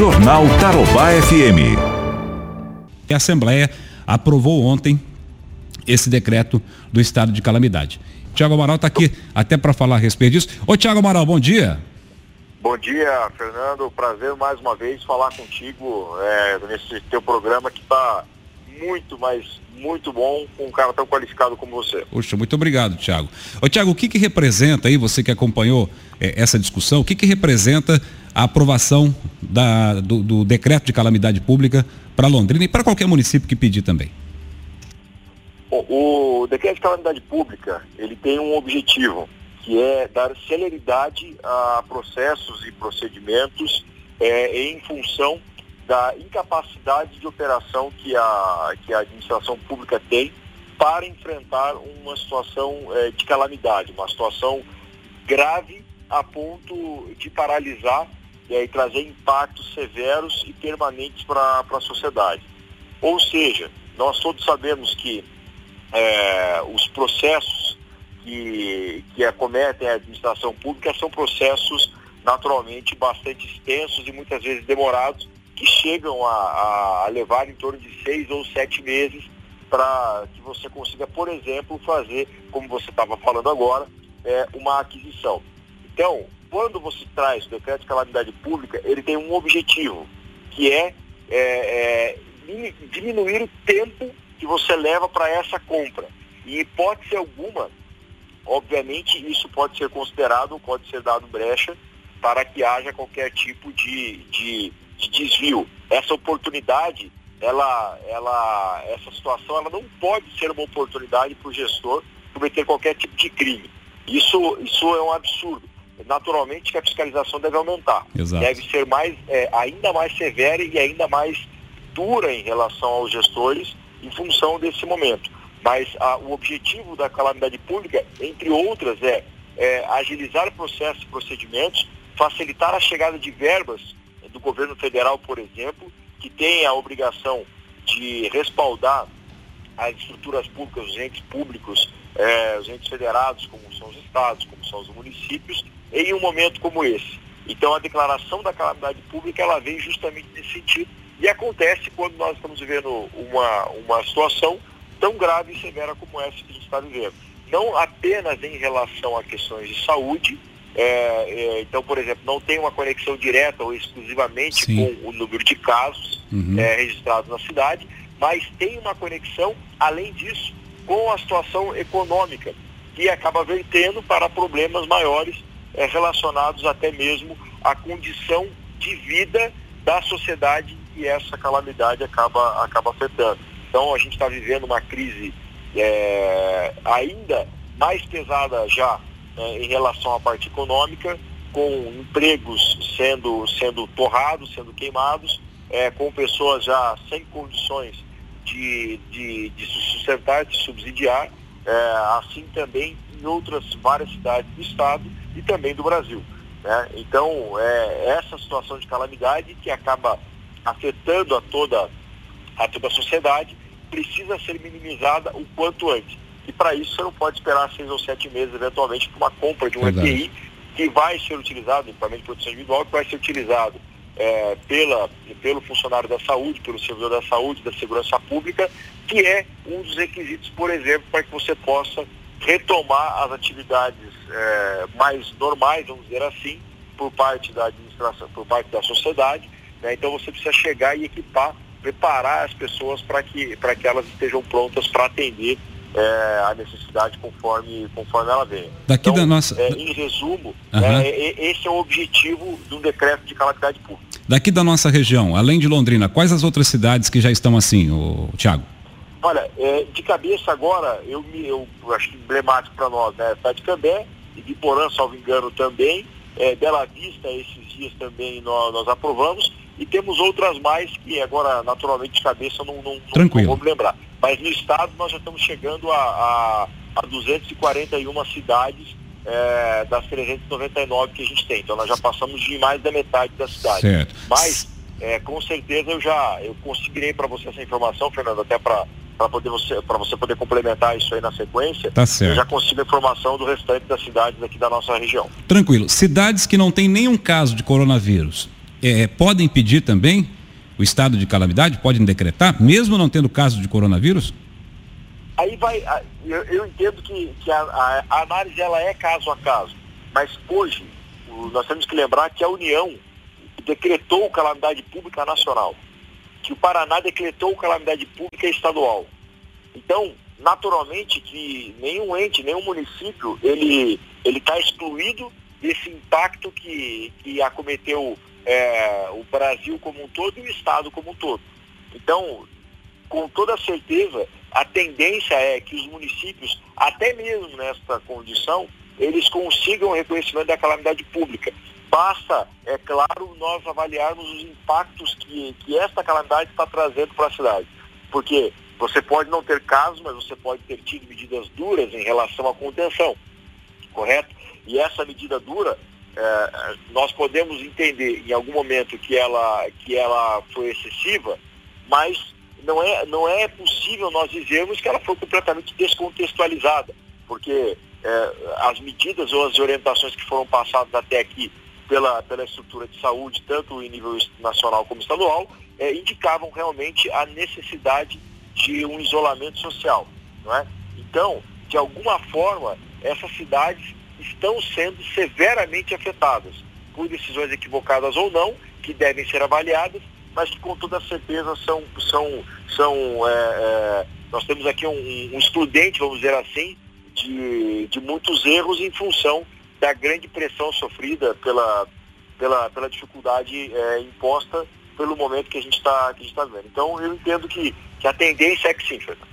Jornal Tarobá FM. A Assembleia aprovou ontem esse decreto do estado de calamidade. Tiago Amaral está aqui até para falar a respeito disso. Ô Tiago Amaral, bom dia. Bom dia, Fernando. Prazer mais uma vez falar contigo é, nesse teu programa que está muito, mas muito bom com um cara tão qualificado como você. Poxa, muito obrigado, Tiago. Ô Tiago, o que que representa aí, você que acompanhou é, essa discussão, o que que representa a aprovação da, do, do decreto de calamidade pública para Londrina e para qualquer município que pedir também? O, o decreto de calamidade pública, ele tem um objetivo, que é dar celeridade a processos e procedimentos é, em função da incapacidade de operação que a, que a administração pública tem para enfrentar uma situação é, de calamidade, uma situação grave a ponto de paralisar é, e trazer impactos severos e permanentes para a sociedade. Ou seja, nós todos sabemos que é, os processos que, que acometem a administração pública são processos naturalmente bastante extensos e muitas vezes demorados que chegam a, a levar em torno de seis ou sete meses para que você consiga, por exemplo, fazer, como você estava falando agora, é, uma aquisição. Então, quando você traz o decreto de calamidade pública, ele tem um objetivo, que é, é, é diminuir o tempo que você leva para essa compra. E hipótese alguma, obviamente, isso pode ser considerado, pode ser dado brecha para que haja qualquer tipo de, de de desvio. Essa oportunidade, ela, ela, essa situação, ela não pode ser uma oportunidade para o gestor cometer qualquer tipo de crime. Isso, isso é um absurdo. Naturalmente que a fiscalização deve aumentar. Exato. Deve ser mais, é, ainda mais severa e ainda mais dura em relação aos gestores em função desse momento. Mas a, o objetivo da calamidade pública, entre outras, é, é agilizar processos e procedimentos, facilitar a chegada de verbas do governo federal, por exemplo, que tem a obrigação de respaldar as estruturas públicas, os entes públicos, eh, os entes federados, como são os estados, como são os municípios, em um momento como esse. Então a declaração da calamidade pública ela vem justamente nesse sentido e acontece quando nós estamos vivendo uma, uma situação tão grave e severa como essa que a gente está vivendo. Não apenas em relação a questões de saúde, é, é, então, por exemplo, não tem uma conexão direta ou exclusivamente Sim. com o número de casos uhum. é, registrados na cidade, mas tem uma conexão, além disso, com a situação econômica, que acaba vertendo para problemas maiores é, relacionados até mesmo à condição de vida da sociedade que essa calamidade acaba, acaba afetando. Então, a gente está vivendo uma crise é, ainda mais pesada já né, em relação à parte econômica, com empregos sendo, sendo torrados, sendo queimados, é, com pessoas já sem condições de, de, de sustentar, de subsidiar, é, assim também em outras várias cidades do estado e também do Brasil. Né? Então, é, essa situação de calamidade que acaba afetando a toda, a toda a sociedade precisa ser minimizada o quanto antes. E para isso você não pode esperar seis ou sete meses, eventualmente, para uma compra de um Verdade. EPI que vai ser utilizado, equipamento de proteção individual, que vai ser utilizado é, pela, pelo funcionário da saúde, pelo servidor da saúde, da segurança pública, que é um dos requisitos, por exemplo, para que você possa retomar as atividades é, mais normais, vamos dizer assim, por parte da administração, por parte da sociedade. Né? Então você precisa chegar e equipar, preparar as pessoas para que, que elas estejam prontas para atender é, a necessidade conforme, conforme ela vem. Daqui então, da nossa... É, em resumo, uhum. é, esse é o objetivo de um decreto de calamidade pública. Daqui da nossa região, além de Londrina, quais as outras cidades que já estão assim, o Tiago? Olha, é, de cabeça agora, eu, eu acho emblemático para nós, né? Cidade de Cambé, e Porã, salvo engano, também, é, Bela Vista, esses dias também nós, nós aprovamos, e temos outras mais que agora, naturalmente, de cabeça não, não, Tranquilo. não vou me lembrar. Mas no estado nós já estamos chegando a, a, a 241 cidades é, das 399 que a gente tem. Então nós já passamos de mais da metade da cidade. Certo. Mas é, com certeza eu já eu conseguirei para você essa informação, Fernando, até para para poder você para você poder complementar isso aí na sequência. Tá certo. Eu já consigo a informação do restante das cidades aqui da nossa região. Tranquilo. Cidades que não tem nenhum caso de coronavírus é, podem pedir também o estado de calamidade? Podem decretar, mesmo não tendo caso de coronavírus? Aí vai, eu, eu entendo que, que a, a, a, análise ela é caso a caso, mas hoje nós temos que lembrar que a União decretou calamidade pública nacional, que o Paraná decretou calamidade pública estadual. Então, naturalmente que nenhum ente, nenhum município, ele está excluído desse impacto que, que acometeu é, o Brasil como um todo e o Estado como um todo. Então, com toda certeza, a tendência é que os municípios, até mesmo nesta condição, eles consigam o reconhecimento da calamidade pública. Basta, é claro, nós avaliarmos os impactos que, que esta calamidade está trazendo para a cidade. Porque você pode não ter casos, mas você pode ter tido medidas duras em relação à contenção, correto? E essa medida dura, é, nós podemos entender em algum momento que ela, que ela foi excessiva, mas não é, não é possível nós dizermos que ela foi completamente descontextualizada, porque é, as medidas ou as orientações que foram passadas até aqui pela, pela estrutura de saúde, tanto em nível nacional como estadual, é, indicavam realmente a necessidade de um isolamento social. Não é? Então, de alguma forma, essas cidades estão sendo severamente afetadas, por decisões equivocadas ou não, que devem ser avaliadas, mas que com toda certeza são, são, são é, é, nós temos aqui um, um, excludente, vamos dizer assim, de, de muitos erros em função da grande pressão sofrida pela, pela, pela dificuldade é, imposta pelo momento que a gente está tá vendo. Então eu entendo que, que a tendência é que sim, Fernando.